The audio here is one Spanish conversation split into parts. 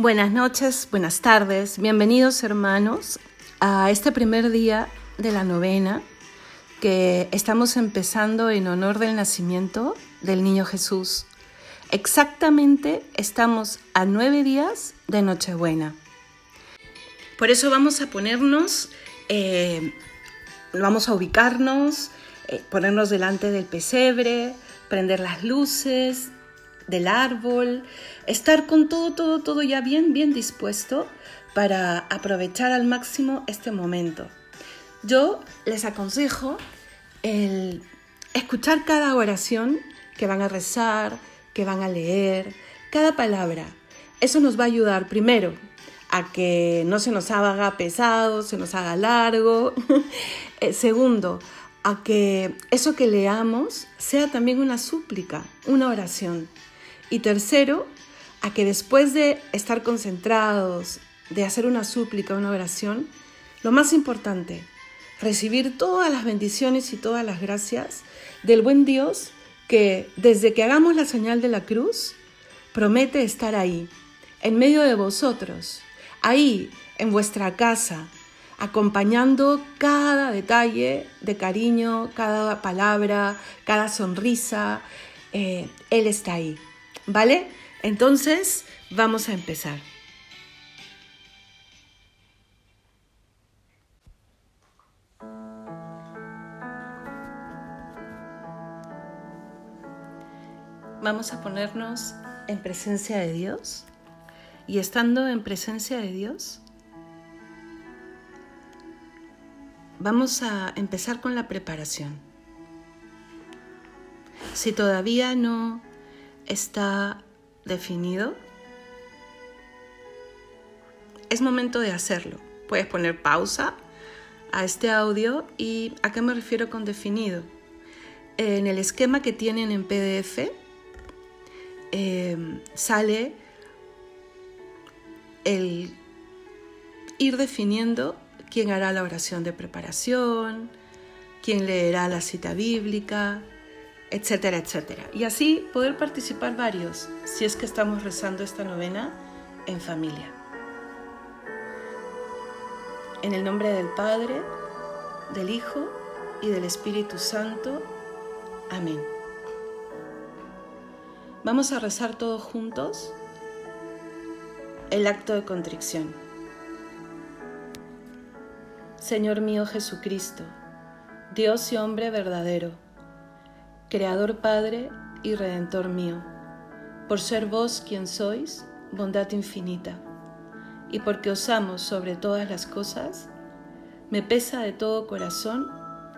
Buenas noches, buenas tardes, bienvenidos hermanos a este primer día de la novena que estamos empezando en honor del nacimiento del niño Jesús. Exactamente estamos a nueve días de Nochebuena. Por eso vamos a ponernos, eh, vamos a ubicarnos, eh, ponernos delante del pesebre, prender las luces del árbol, estar con todo, todo, todo ya bien, bien dispuesto para aprovechar al máximo este momento. Yo les aconsejo el escuchar cada oración que van a rezar, que van a leer, cada palabra. Eso nos va a ayudar primero a que no se nos haga pesado, se nos haga largo. Eh, segundo, a que eso que leamos sea también una súplica, una oración. Y tercero, a que después de estar concentrados, de hacer una súplica, una oración, lo más importante, recibir todas las bendiciones y todas las gracias del buen Dios que desde que hagamos la señal de la cruz, promete estar ahí, en medio de vosotros, ahí, en vuestra casa, acompañando cada detalle de cariño, cada palabra, cada sonrisa. Eh, él está ahí, ¿vale? Entonces, vamos a empezar. Vamos a ponernos en presencia de Dios y estando en presencia de Dios, vamos a empezar con la preparación. Si todavía no está definido, es momento de hacerlo. Puedes poner pausa a este audio y ¿a qué me refiero con definido? En el esquema que tienen en PDF Em, sale el ir definiendo quién hará la oración de preparación, quién leerá la cita bíblica, etcétera, etcétera. Y así poder participar varios si es que estamos rezando esta novena en familia. En el nombre del Padre, del Hijo y del Espíritu Santo. Amén. Vamos a rezar todos juntos el acto de contrición. Señor mío Jesucristo, Dios y hombre verdadero, Creador Padre y Redentor mío, por ser vos quien sois, bondad infinita, y porque os amo sobre todas las cosas, me pesa de todo corazón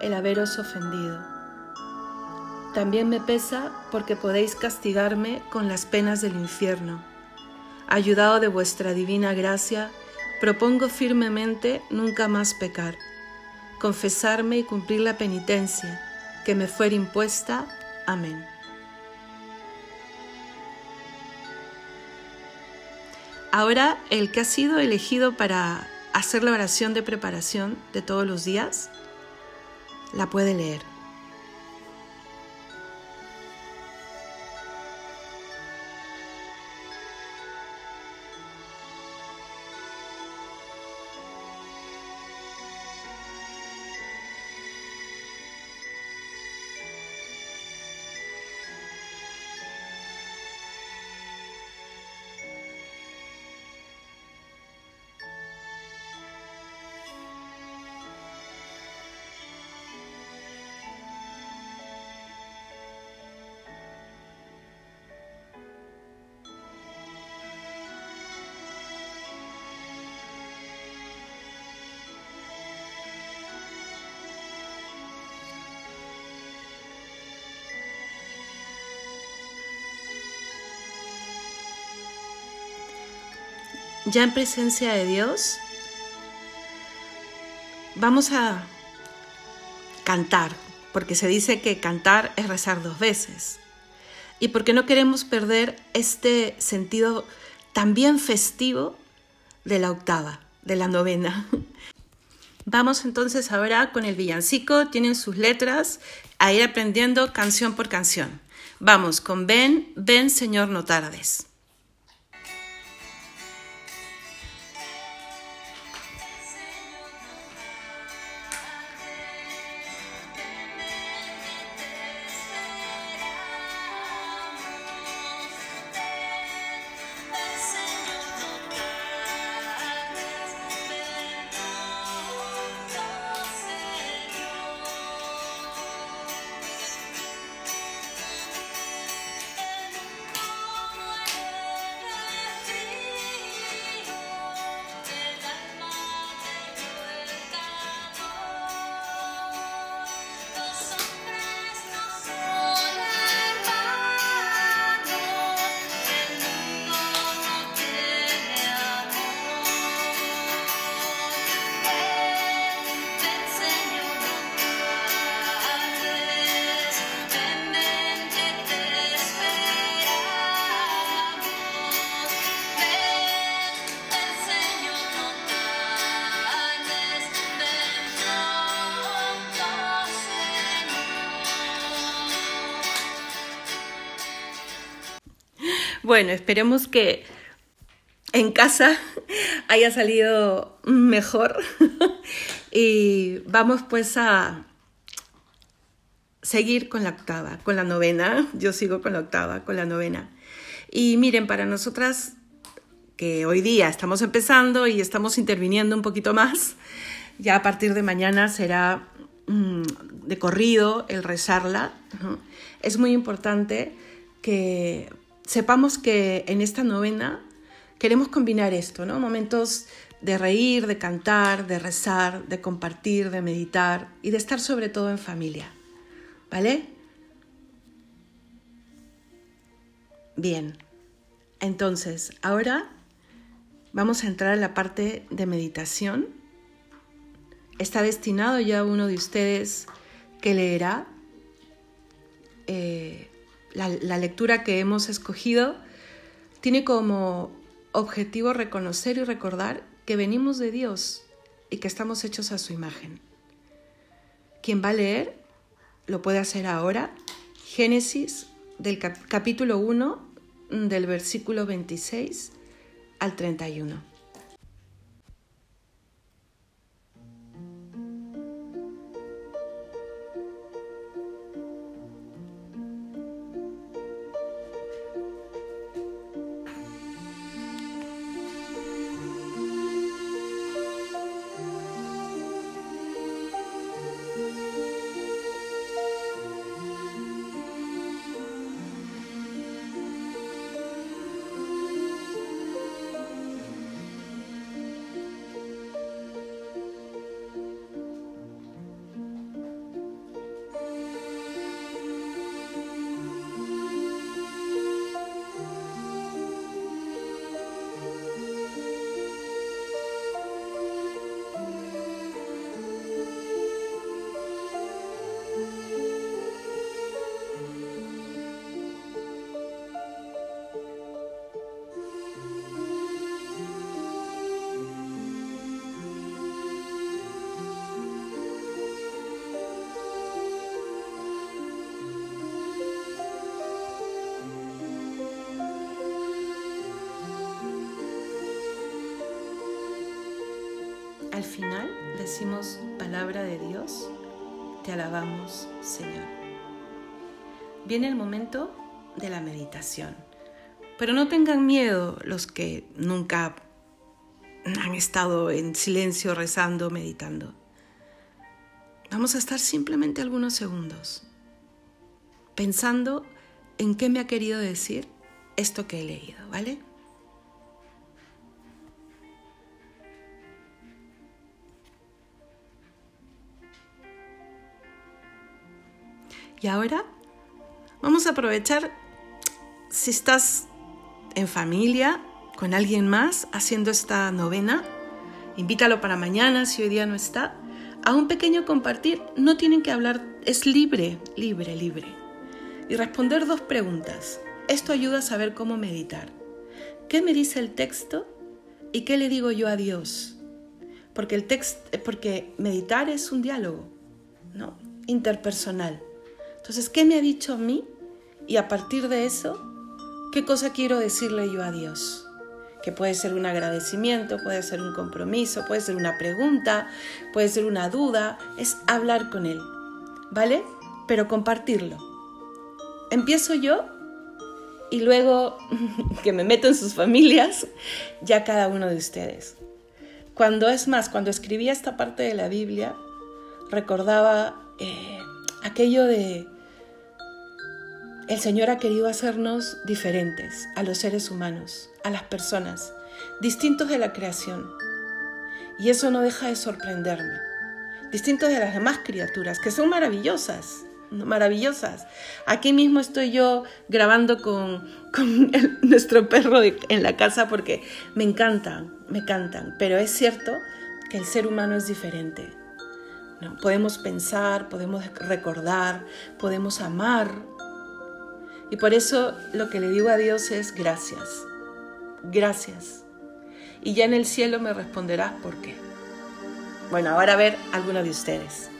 el haberos ofendido también me pesa porque podéis castigarme con las penas del infierno. Ayudado de vuestra divina gracia, propongo firmemente nunca más pecar, confesarme y cumplir la penitencia que me fuera impuesta. Amén. Ahora, el que ha sido elegido para hacer la oración de preparación de todos los días, la puede leer. Ya en presencia de Dios, vamos a cantar, porque se dice que cantar es rezar dos veces. Y porque no queremos perder este sentido también festivo de la octava, de la novena. Vamos entonces ahora con el villancico, tienen sus letras, a ir aprendiendo canción por canción. Vamos con Ven, ven Señor, no tardes. Bueno, esperemos que en casa haya salido mejor. y vamos pues a seguir con la octava, con la novena. Yo sigo con la octava, con la novena. Y miren, para nosotras que hoy día estamos empezando y estamos interviniendo un poquito más, ya a partir de mañana será mm, de corrido el rezarla. Es muy importante que sepamos que en esta novena queremos combinar esto, ¿no? Momentos de reír, de cantar, de rezar, de compartir, de meditar y de estar sobre todo en familia. ¿Vale? Bien. Entonces, ahora vamos a entrar a la parte de meditación. Está destinado ya uno de ustedes que leerá eh, la, lectura que hemos escogido tiene como objetivo reconocer y recordar que venimos de Dios y que estamos hechos a su imagen. Quien va a leer lo puede hacer ahora. Génesis del capítulo 1 del versículo 26 al 31. Al final decimos palabra de Dios, te alabamos Señor. Viene el momento de la meditación, pero no tengan miedo los que nunca han estado en silencio rezando, meditando. Vamos a estar simplemente algunos segundos pensando en qué me ha querido decir esto que he leído, ¿vale? Y ahora vamos a aprovechar si estás en familia, con alguien más, haciendo esta novena. Invítalo para mañana si hoy día no está. A un pequeño compartir. No tienen que hablar, es libre, libre, libre. Y responder dos preguntas. Esto ayuda a saber cómo meditar. ¿Qué me dice el texto? ¿Y qué le digo yo a Dios? Porque el texto, porque meditar es un diálogo, ¿no? Interpersonal. Entonces, ¿qué me ha dicho a mí? Y a partir de eso, ¿qué cosa quiero decirle yo a Dios? Que puede ser un agradecimiento, puede ser un compromiso, puede ser una pregunta, puede ser una duda, es hablar con Él, ¿vale? Pero compartirlo. Empiezo yo y luego que me meto en sus familias, ya cada uno de ustedes. Cuando es más, cuando escribía esta parte de la Biblia, recordaba eh, aquello de el Señor ha querido hacernos diferentes a los seres humanos, a las personas, distintos de la creación. Y eso no deja de sorprenderme. Distintos de las demás criaturas, que son maravillosas, maravillosas. Aquí mismo estoy yo grabando con, nuestro perro en la casa porque me encantan, me encantan. Pero es cierto que el ser humano es diferente. ¿no? Podemos pensar, podemos recordar, podemos amar, y por eso lo que le digo a Dios es gracias, gracias. Y ya en el cielo me responderás por qué. Bueno, ahora a ver alguno de ustedes.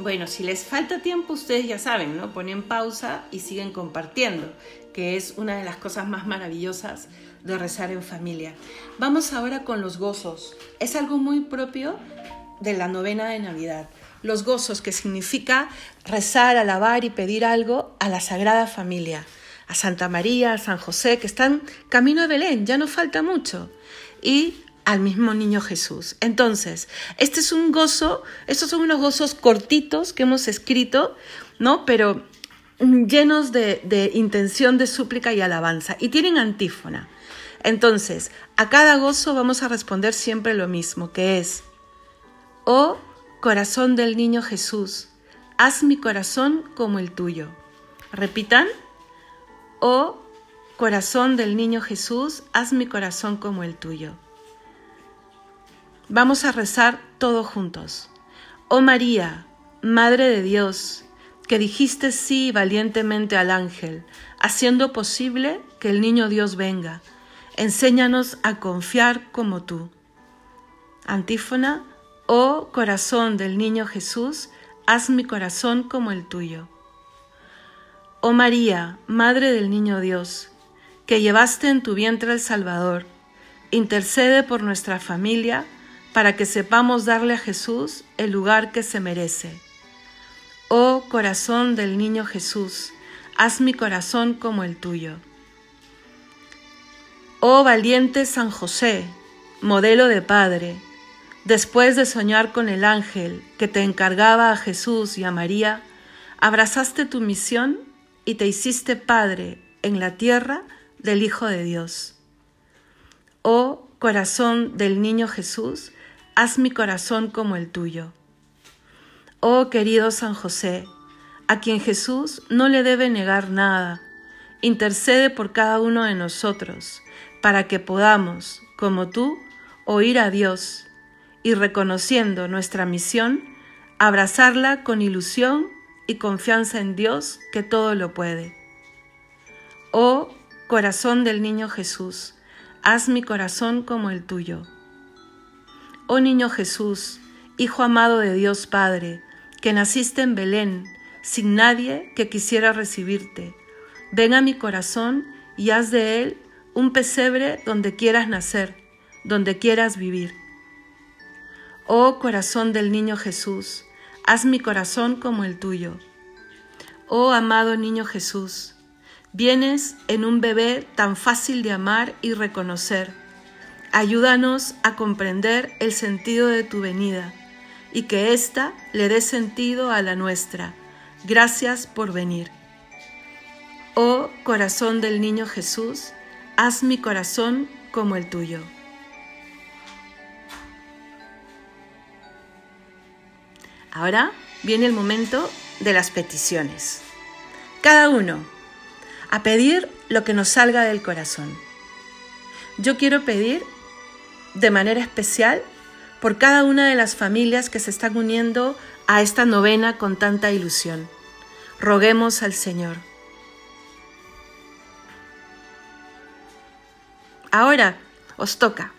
Bueno, si les falta tiempo, ustedes ya saben, ¿no? Ponen pausa y siguen compartiendo, que es una de las cosas más maravillosas de rezar en familia. Vamos ahora con los gozos. Es algo muy propio de la novena de Navidad. Los gozos, que significa rezar, alabar y pedir algo a la Sagrada Familia, a Santa María, a San José, que están camino a Belén, ya no falta mucho, y al mismo niño Jesús. Entonces, este es un gozo, estos son unos gozos cortitos que hemos escrito, ¿no? Pero llenos de, de intención de súplica y alabanza, y tienen antífona. Entonces, a cada gozo vamos a responder siempre lo mismo, que es, oh corazón del niño Jesús, haz mi corazón como el tuyo. Repitan, oh corazón del niño Jesús, haz mi corazón como el tuyo. Vamos a rezar todos juntos. Oh María, Madre de Dios, que dijiste sí valientemente al ángel, haciendo posible que el niño Dios venga Enséñanos a confiar como tú. Antífona, oh corazón del niño Jesús, haz mi corazón como el tuyo. Oh María, Madre del Niño Dios, que llevaste en tu vientre el Salvador, intercede por nuestra familia para que sepamos darle a Jesús el lugar que se merece. Oh corazón del niño Jesús, haz mi corazón como el tuyo. Oh valiente San José, modelo de padre, después de soñar con el ángel que te encargaba a Jesús y a María, abrazaste tu misión y te hiciste padre en la tierra del Hijo de Dios. Oh corazón del niño Jesús, haz mi corazón como el tuyo. Oh querido San José, a quien Jesús no le debe negar nada, intercede por cada uno de nosotros para que podamos, como tú, oír a Dios y reconociendo nuestra misión, abrazarla con ilusión y confianza en Dios que todo lo puede. Oh corazón del niño Jesús, haz mi corazón como el tuyo. Oh niño Jesús, Hijo amado de Dios Padre, que naciste en Belén, sin nadie que quisiera recibirte, ven a mi corazón y haz de él un pesebre donde quieras nacer, donde quieras vivir. Oh corazón del niño Jesús, haz mi corazón como el tuyo. Oh amado niño Jesús, vienes en un bebé tan fácil de amar y reconocer. Ayúdanos a comprender el sentido de tu venida y que ésta le dé sentido a la nuestra. Gracias por venir. Oh corazón del niño Jesús, haz mi corazón como el tuyo. Ahora viene el momento de las peticiones. Cada uno a pedir lo que nos salga del corazón. Yo quiero pedir de manera especial por cada una de las familias que se están uniendo a esta novena con tanta ilusión. Roguemos al Señor. Ahora os toca.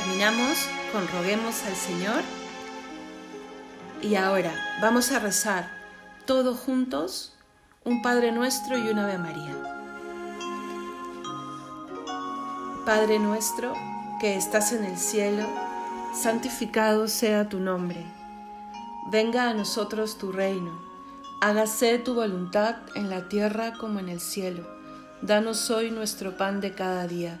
Terminamos con roguemos al Señor. Y ahora vamos a rezar todos juntos un Padre nuestro y una Ave María. Padre nuestro que estás en el cielo, santificado sea tu nombre. Venga a nosotros tu reino. Hágase tu voluntad en la tierra como en el cielo. Danos hoy nuestro pan de cada día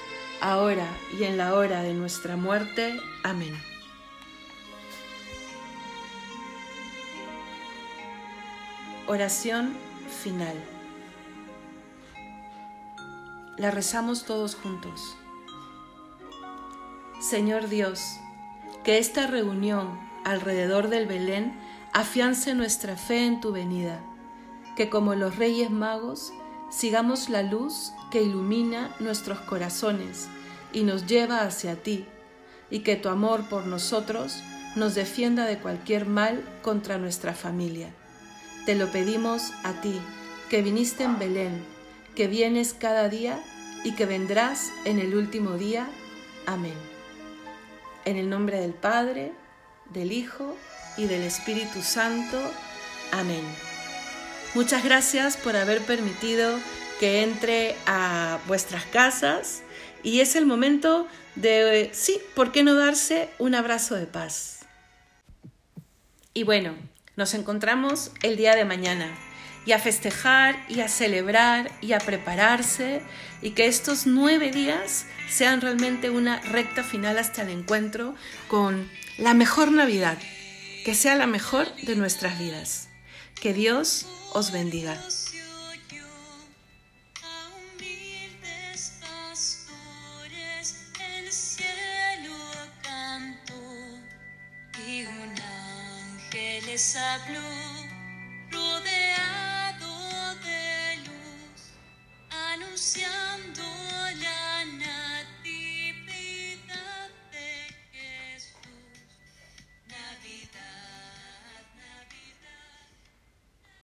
ahora y en la hora de nuestra muerte. Amén. Oración final. La rezamos todos juntos. Señor Dios, que esta reunión alrededor del Belén afiance nuestra fe en tu venida, que como los reyes magos sigamos la luz que ilumina nuestros corazones y nos lleva hacia ti, y que tu amor por nosotros nos defienda de cualquier mal contra nuestra familia. Te lo pedimos a ti, que viniste en Belén, que vienes cada día y que vendrás en el último día. Amén. En el nombre del Padre, del Hijo y del Espíritu Santo. Amén. Muchas gracias por haber permitido que entre a vuestras casas y es el momento de, sí, ¿por qué no darse un abrazo de paz? Y bueno, nos encontramos el día de mañana y a festejar y a celebrar y a prepararse y que estos nueve días sean realmente una recta final hasta el encuentro con la mejor Navidad, que sea la mejor de nuestras vidas. Que Dios os bendiga. Rodeado de